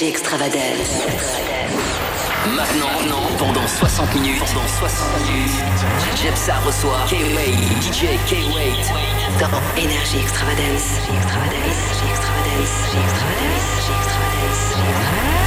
Énergie Extravagance. Maintenant, pendant 60 minutes, pendant 60 minutes, Jepsa reçoit K-Wait, DJ K-Wait Dans Énergie Extravagance. Extravagance. Extravagance. Extravagance. Extravagance. Extravagance.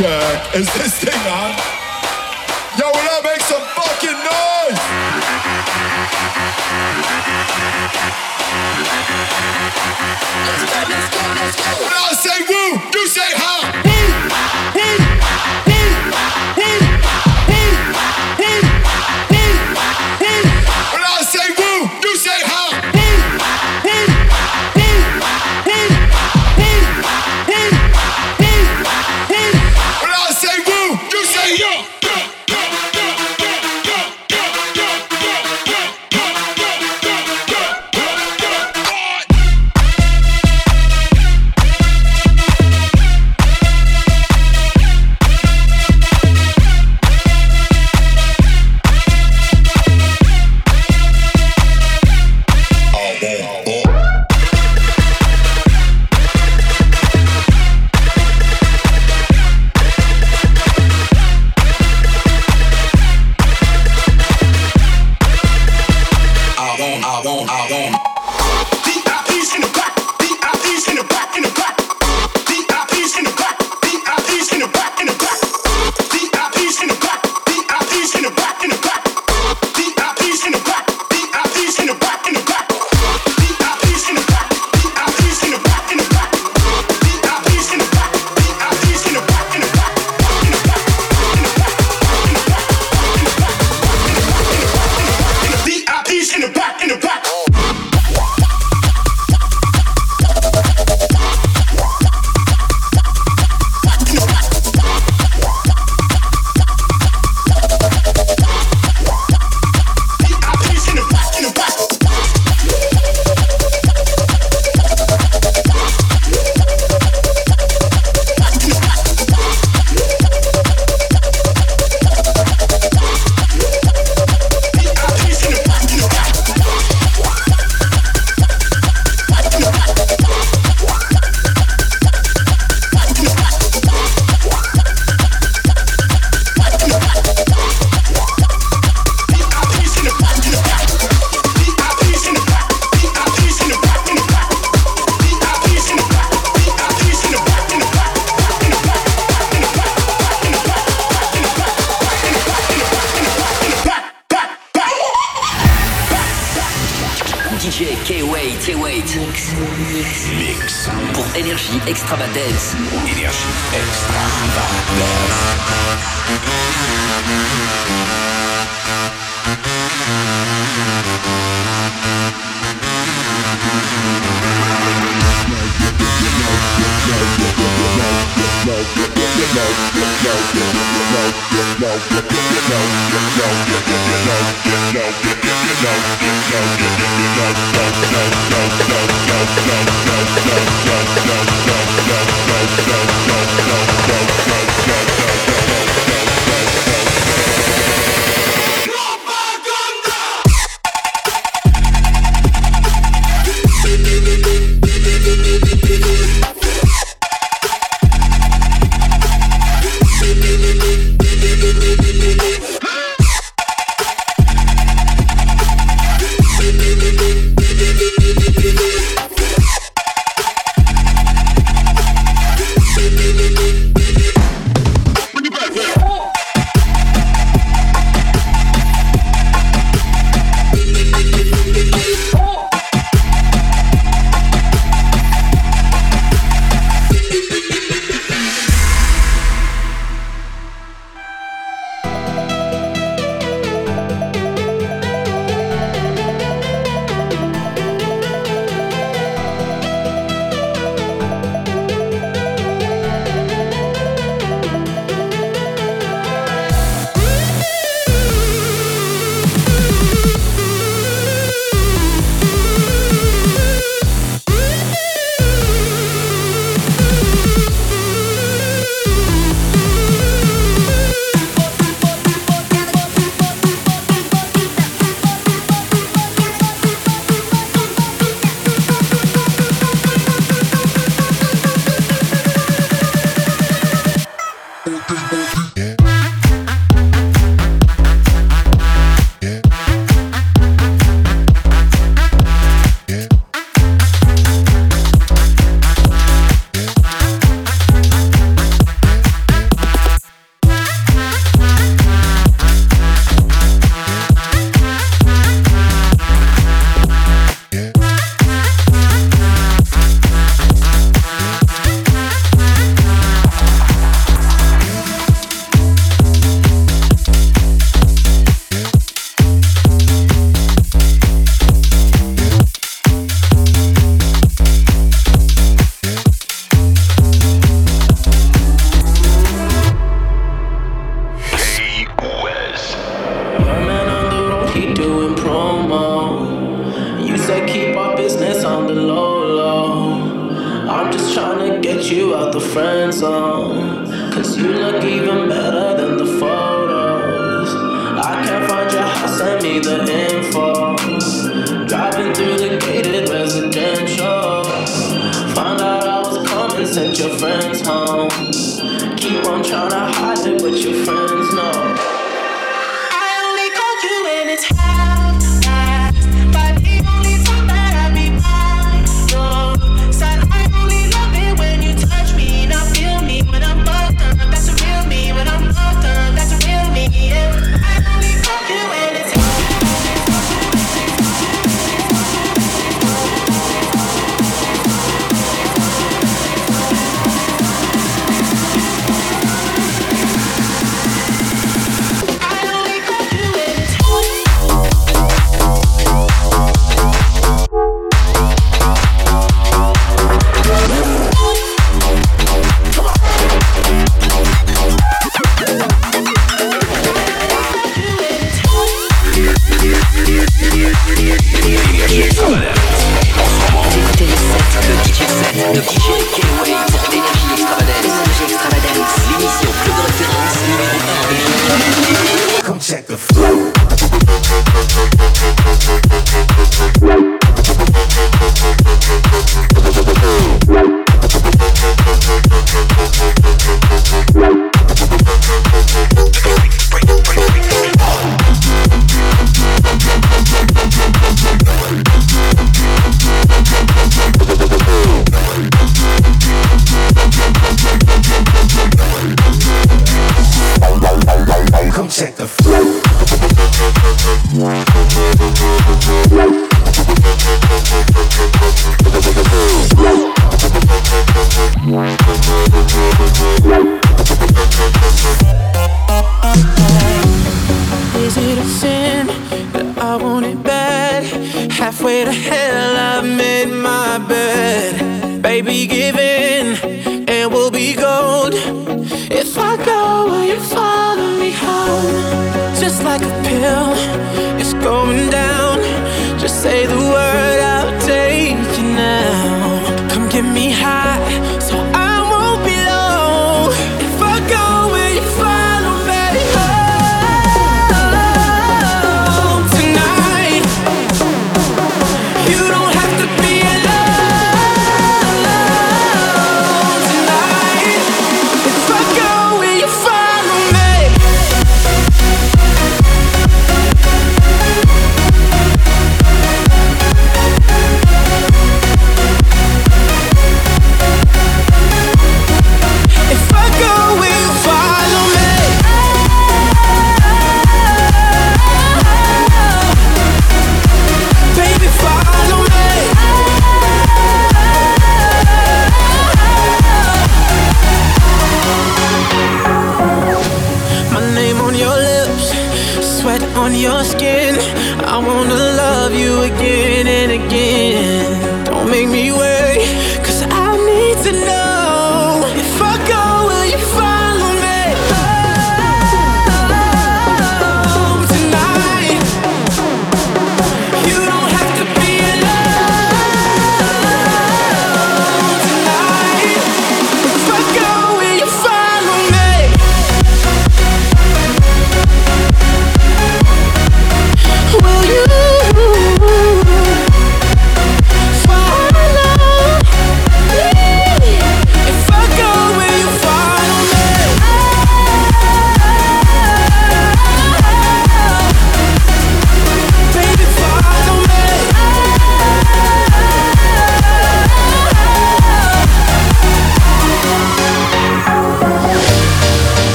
Is this thing on? Yo, will I make some fucking noise? Let's go, let's go, let's go. When I say woo, you say hi.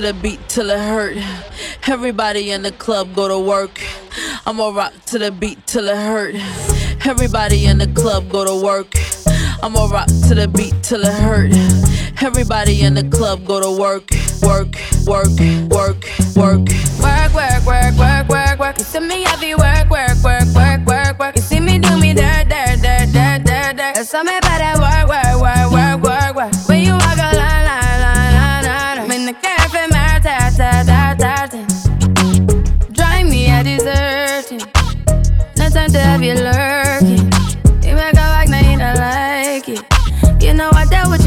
To the beat till it hurt. Everybody in the club go to work. I'ma rock to the beat till it hurt. Everybody in the club go to work. I'ma rock to the beat till it hurt. Everybody in the club go to work, work, work, work, work. Work, work, work, work, work, work. You see me heavy work, work, work, work, work, work. You see me do me dirt, dirt, dirt, dirt, dirt, dirt. There's something about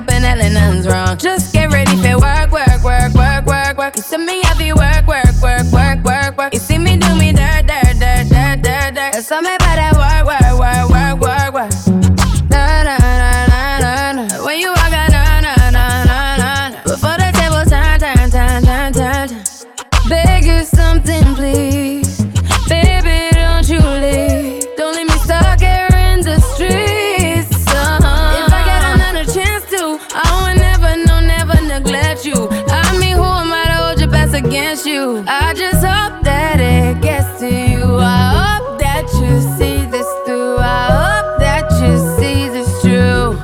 up and nothing's wrong. Just get ready for work, work, work, work, work, work. You see me heavy work, work, work, work, work, work. You see me do me dirt, dirt, dirt, dirt, dirt, dirt. There's something about with you. I just hope that it gets to you. I hope that you see this through. I hope that you see this true.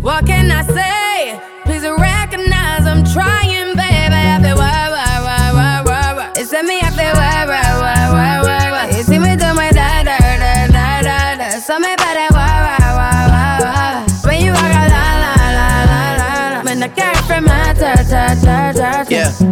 What can I say? Please recognize I'm trying, baby. I feel why, why, why, why, why, why. It's that me, I feel why, why, why, why, why, why. You see me do my da da da da da da. So me by that why, why, why, why, why. When you walk out, la la la la la la. When I care for my ta ta ta ta. Yeah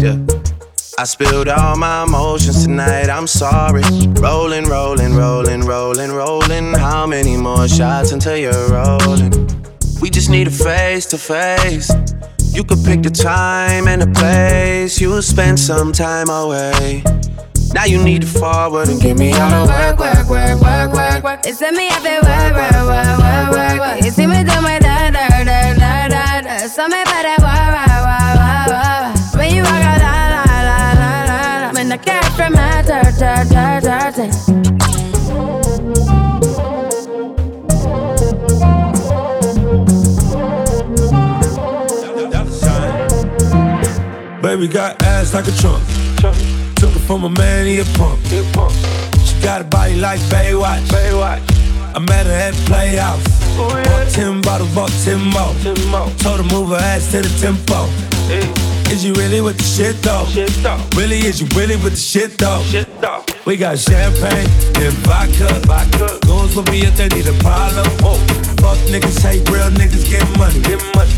yeah. I spilled all my emotions tonight, I'm sorry. Rolling, rolling, rolling, rolling, rolling. How many more shots until you're rolling? We just need a face to face. You could pick the time and the place. You'll spend some time away. Now you need to forward and give me all the work, work, work, work, work, work. It's me there, work, work, work, work, work. You see me do Baby got ass like a trunk. Took it from a man, he a punk. She got a body like Baywatch. Baywatch. I met her at Playhouse. Bought ten bottles, bought ten more. Told her move her ass to the tempo. Is you really with the shit though? Really, is you really with the shit though? We got champagne and vodka. Goons will be if they need a problem. Fuck niggas, hate real niggas, get money. Get money.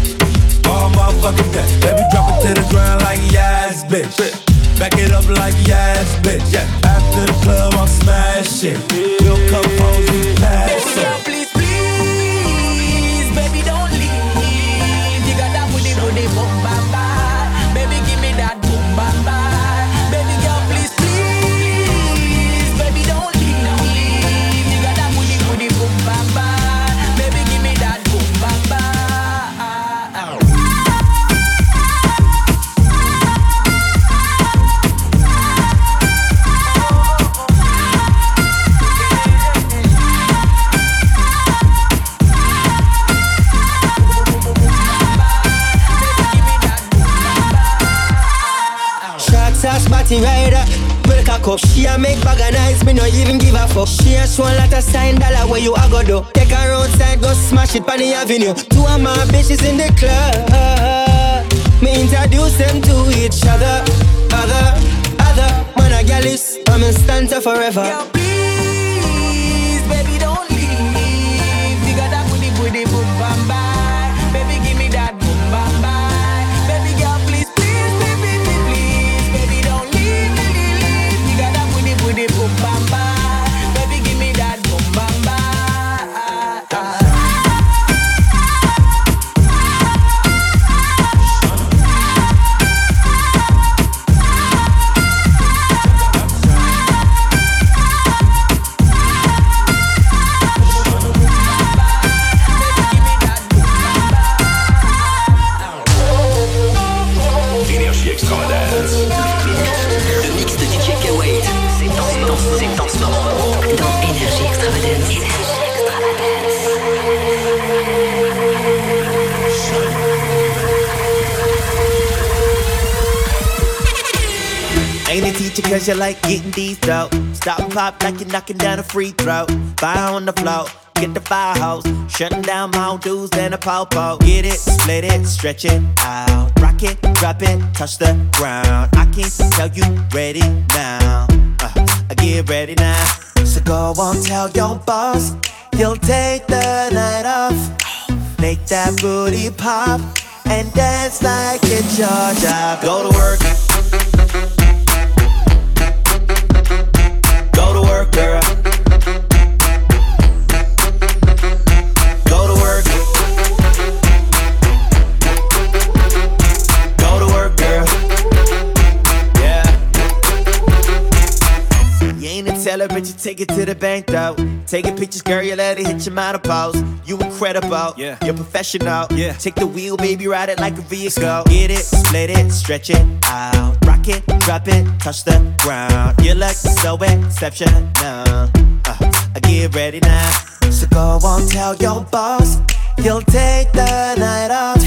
All motherfucking day. Baby, drop it to the ground like yes, bitch. Back it up like yes, bitch. After the club, I'm smashing. We'll come hoes, we pass it. A show a lot of sign dollar where you a go do. Take her outside, go smash it on the avenue. Two of my bitches in the club. Me introduce them to each other. Other, other. Man a gal is, I'm in stanza forever. Cause you like getting these dope. Stop and pop like you're knocking down a free throw. Fire on the floor, get the firehouse. Shutting down Mount Dews and a popo. Get it, split it, stretch it out. Rock it, drop it, touch the ground. I can't tell you ready now. Uh, I get ready now. So go on, tell your boss. He'll take the night off. Make that booty pop. And dance like it's your job. Go to work. A you take it to the bank, though. Taking pictures, girl, you let it hit your menopause. You incredible, yeah. You're professional, yeah. Take the wheel, baby, ride it like a vehicle. Get it, split it, stretch it out. Rock it, drop it, touch the ground. You look so exceptional. Uh, I get ready now. So go on, tell your boss. You'll take the night off,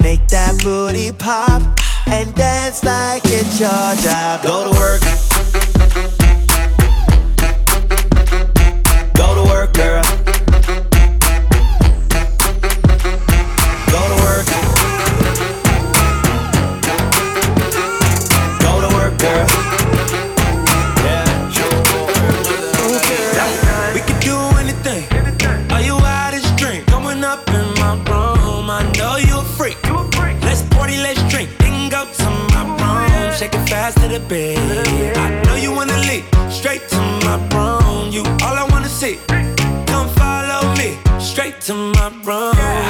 make that booty pop, and dance like it's your job. Go to work. Girl. Go to work. Go to work, girl. Yeah. We could do anything. Are you out of drink? Going up in my room. I know you a freak. Let's party, let's drink. Then go to my room. Shake it fast to the bed. I know you wanna leave. Straight to my room. You all to my room.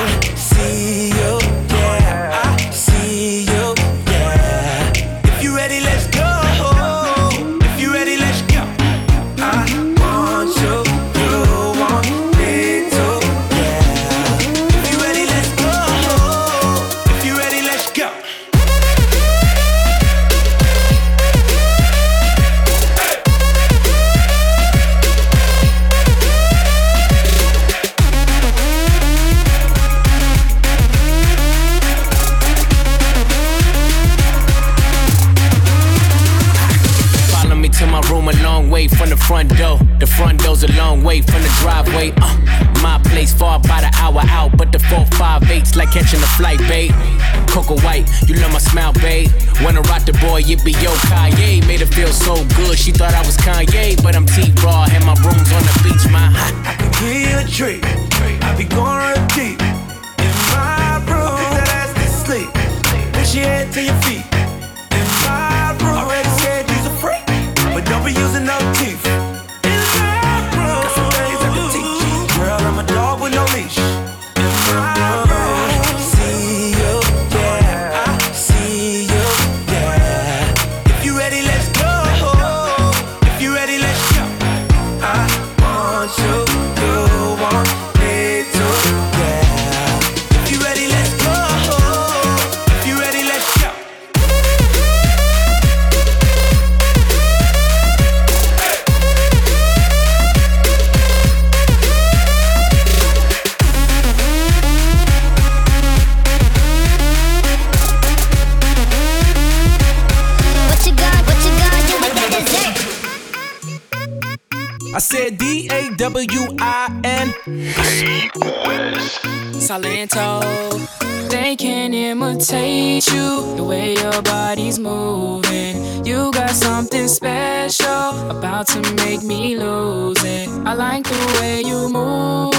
Your body's moving. You got something special about to make me lose it. I like the way you move,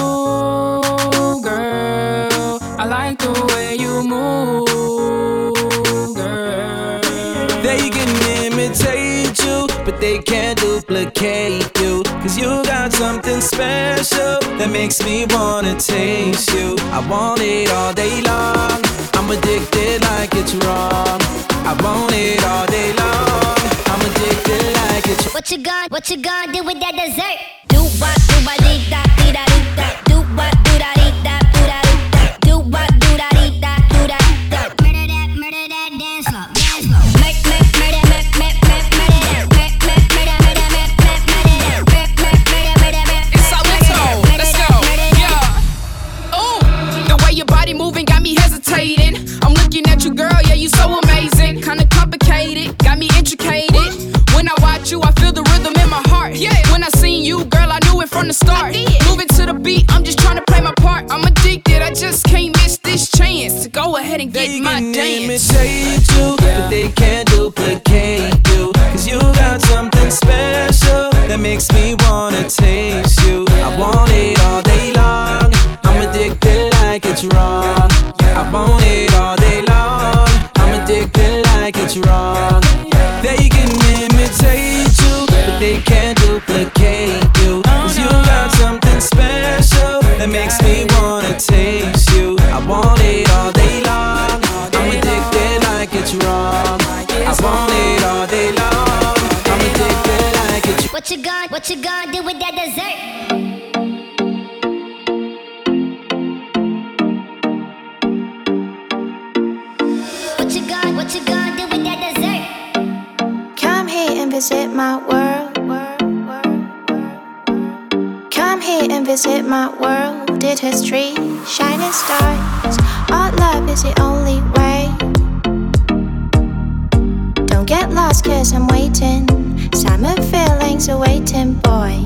girl. I like the way you move, girl. They can imitate you, but they can't duplicate something special that makes me wanna taste you. I want it all day long. I'm addicted like it's wrong. I want it all day long. I'm addicted like it's wrong. What you got, what you gonna do with that dessert? Do what, do what, from the start. Moving to the beat, I'm just trying to play my part. I'm addicted, I just can't miss this chance to go ahead and get They my can dance. imitate you, but they can't duplicate you. Cause you got something special that makes me wanna taste you. I want it all day long. I'm addicted like it's wrong. I want it all day long. I'm addicted like it's wrong. What you gonna, do with that dessert? What you gonna, what you gonna do with that dessert? Come here and visit my world. Come here and visit my world. Did history, shining stars. Our love is the only way. Don't get lost, cause I'm waiting. Summer feelings awaiting, boy.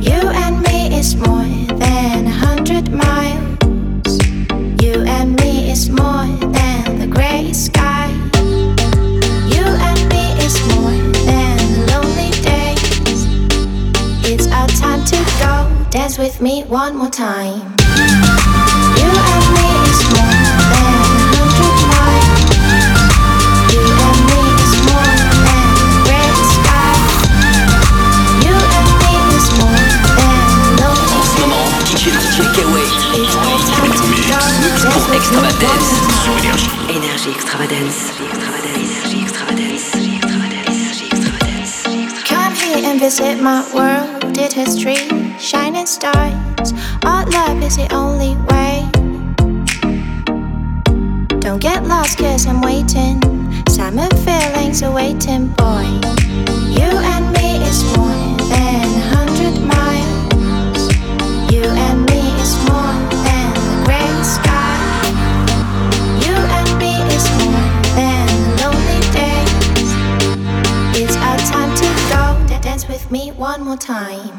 You and me is more than a hundred miles. You and me is more than the gray sky. You and me is more than lonely days. It's our time to go. Dance with me one more time. Pour Extravadance sur. Énergie. Énergie. Énergie. Come here and visit my world. Did history, shining stars. Our love is the only way. Don't get lost, cause I'm waiting. Summer feelings awaiting, boy. You and me is more than a hundred miles. Me one more time.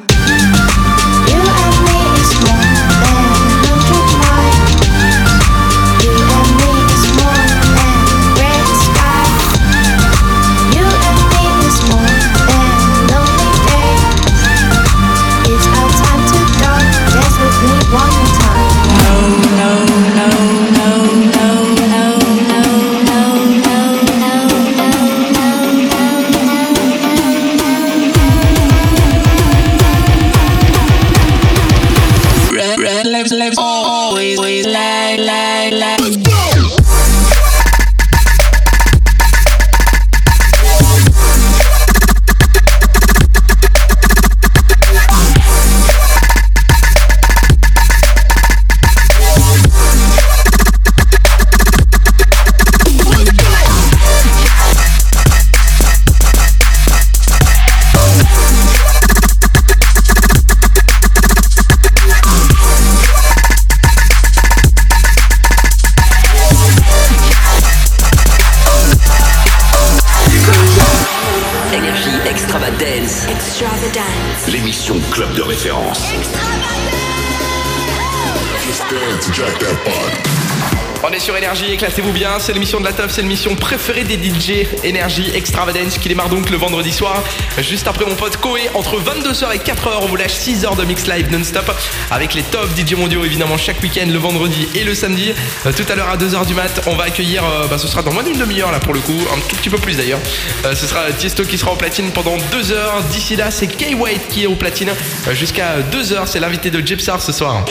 L'émission de la teuf, c'est l'émission préférée des DJ Énergie Extravagance qui démarre donc le vendredi soir, juste après mon pote Koé, entre 22h et 4h, on vous lâche 6 heures de mix live non-stop avec les top DJ mondiaux évidemment chaque week-end, le vendredi et le samedi. Euh, tout à l'heure à 2h du mat, on va accueillir, euh, bah, ce sera dans moins d'une demi-heure là pour le coup, un tout petit peu plus d'ailleurs. Euh, ce sera Tiesto qui sera au platine pendant 2 heures, d'ici là c'est K-White qui est au platine jusqu'à 2h, c'est l'invité de Gypsar ce soir.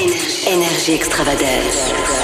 Énergie extravagance.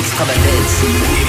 Extravadance.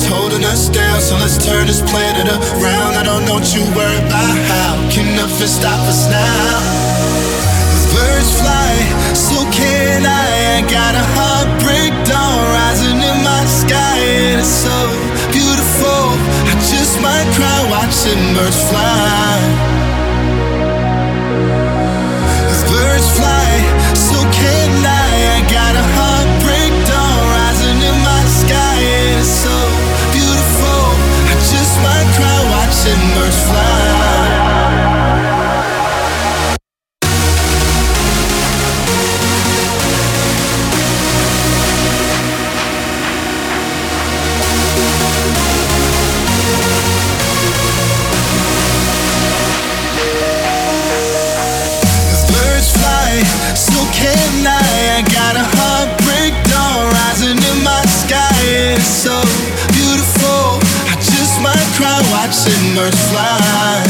is holding us down, so let's turn this planet around. I don't know what you worry about how. Can nothing stop us now? Birds fly, so can I. I got a heartbreak dawn rising in my sky, and it's so beautiful. I just might cry watching birds fly. As birds fly. submerged fly. sinners fly.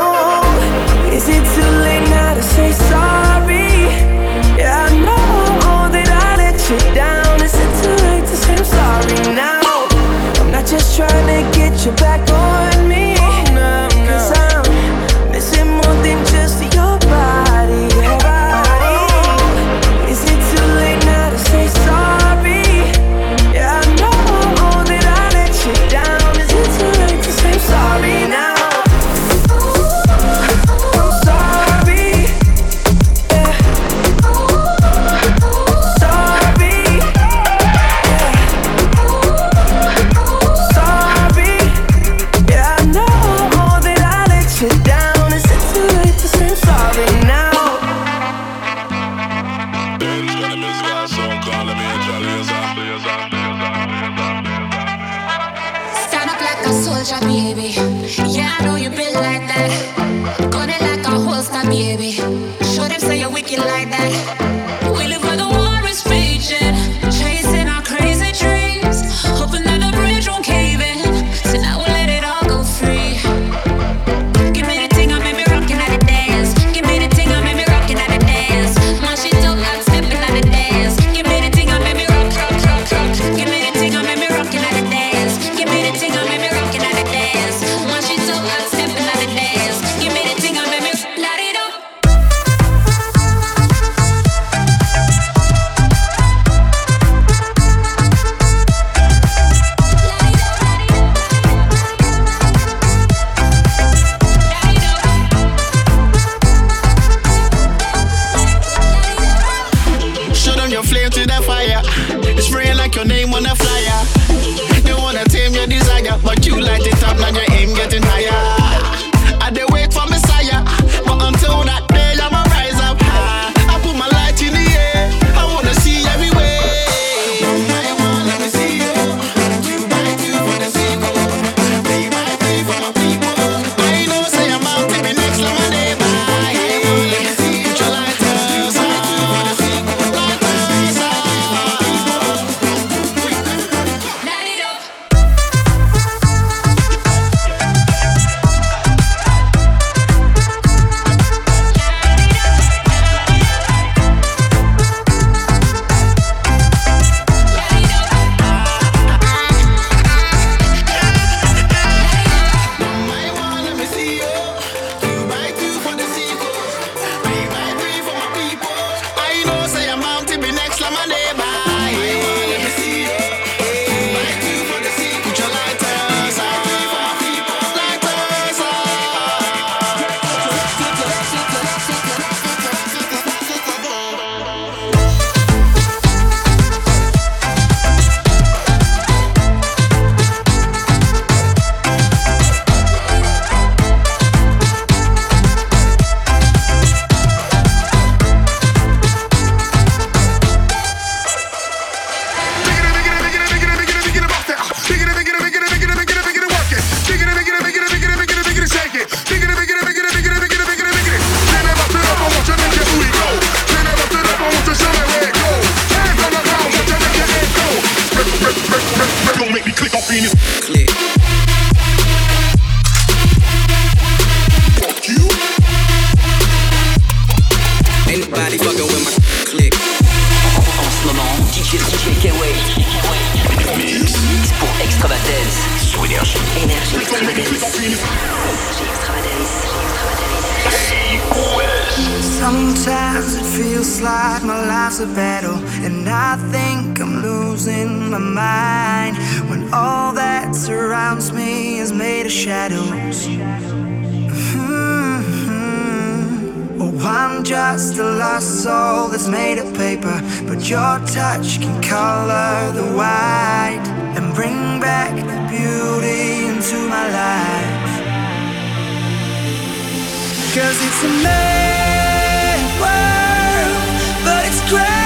With my click. En ce moment, DJ DJ Mix pour Extravadance. Énergie. Énergie Extravadance. Énergie Extravadance. Sometimes it feels like my life's a battle, and I think I'm losing my mind. When all that surrounds me is made of shadows. I'm just a lost soul that's made of paper, but your touch can color the white and bring back the beauty into my life. Cause it's a mad world, but it's great.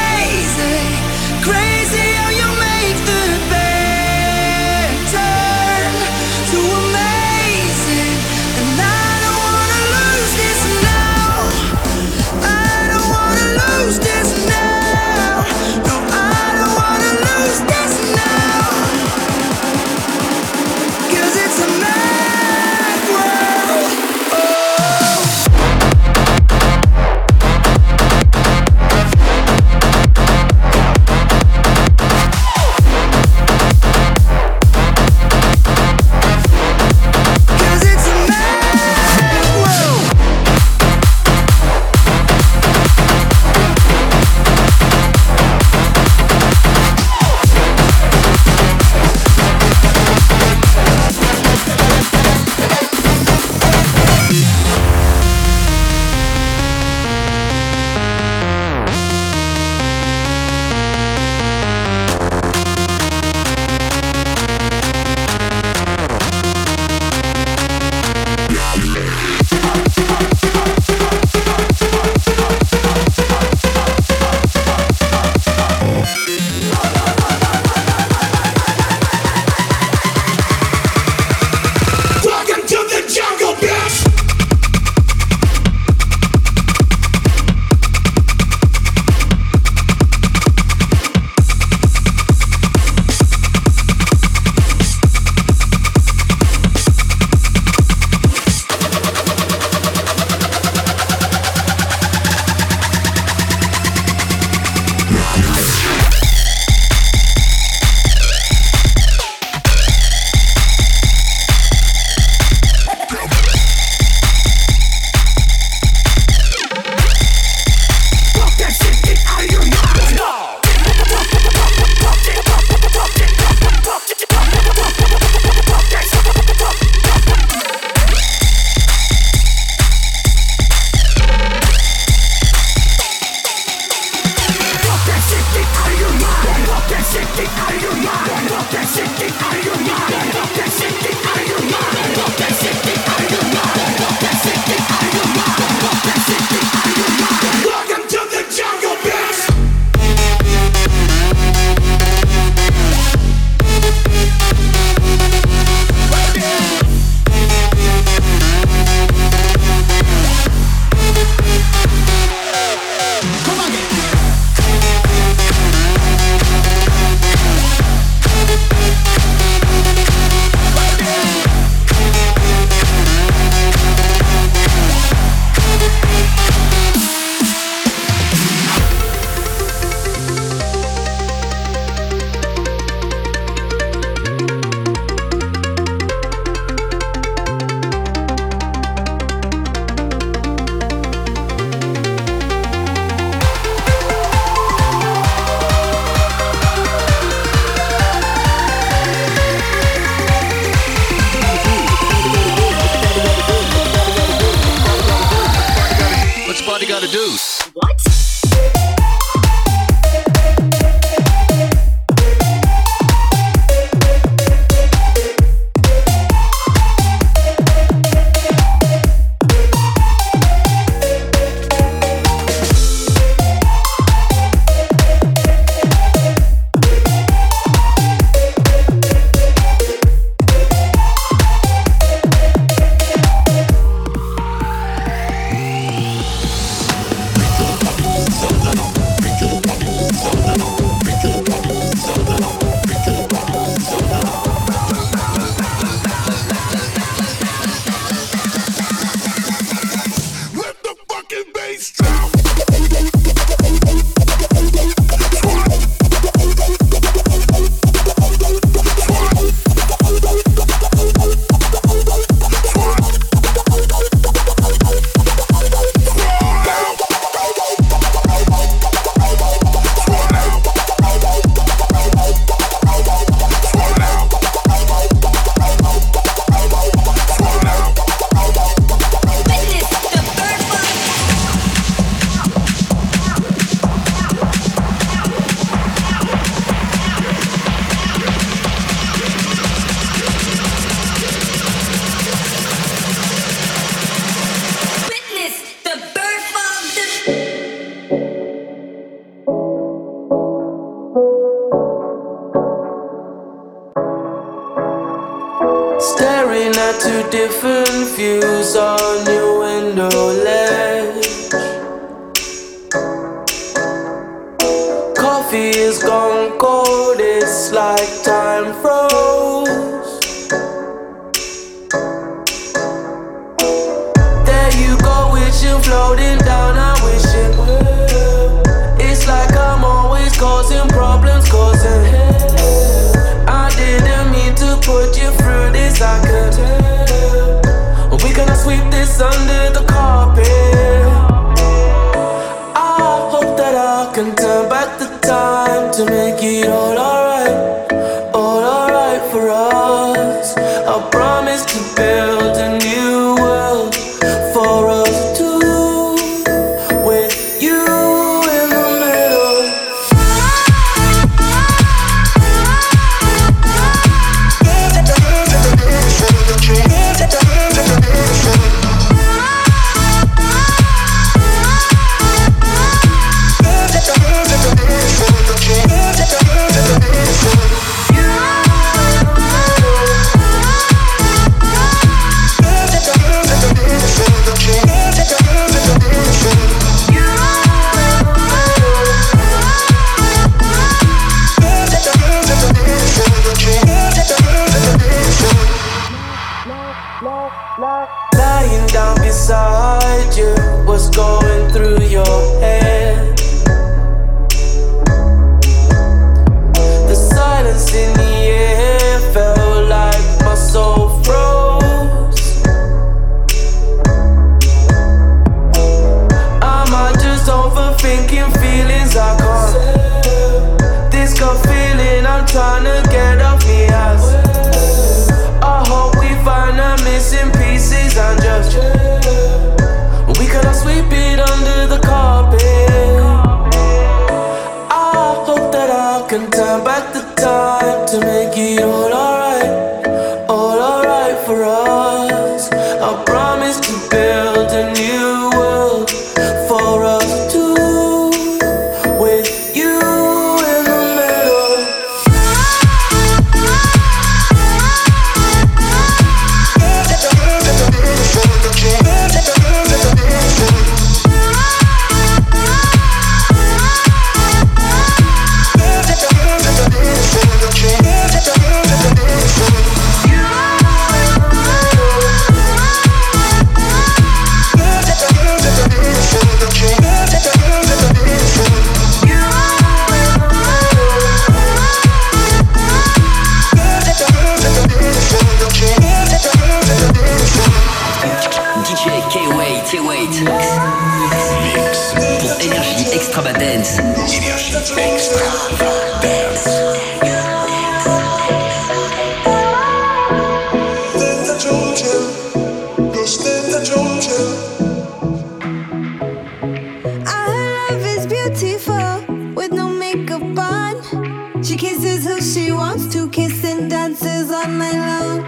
She kisses who she wants to kiss and dances all night long.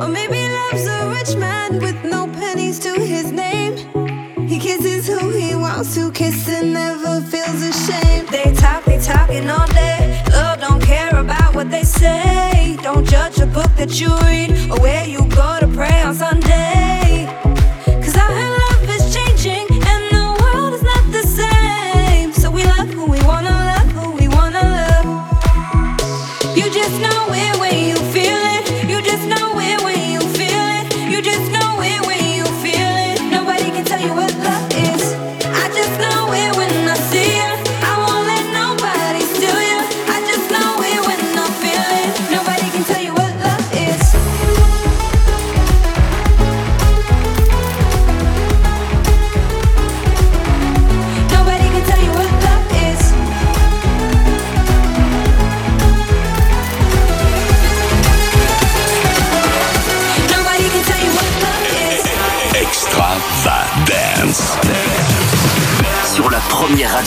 Or maybe loves a rich man with no pennies to his name. He kisses who he wants to kiss and never feels ashamed. They talk, they talking all day. Love don't care about what they say. Don't judge a book that you read or where you go to pray on Sunday.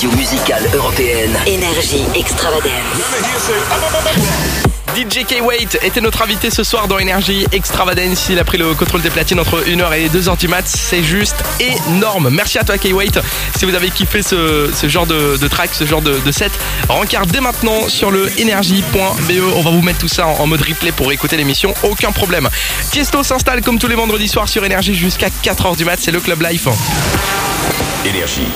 Radio musicale européenne. Énergie extravagance. DJ K-Wait était notre invité ce soir dans Énergie Extravagance. Il a pris le contrôle des platines entre 1h et 2h du mat. C'est juste énorme. Merci à toi K-Wait. Si vous avez kiffé ce, ce genre de, de track, ce genre de, de set, rencard dès maintenant sur le énergie.be. On va vous mettre tout ça en, en mode replay pour écouter l'émission. Aucun problème. Tiesto s'installe comme tous les vendredis soirs sur Énergie jusqu'à 4h du mat. C'est le Club Life. Énergie.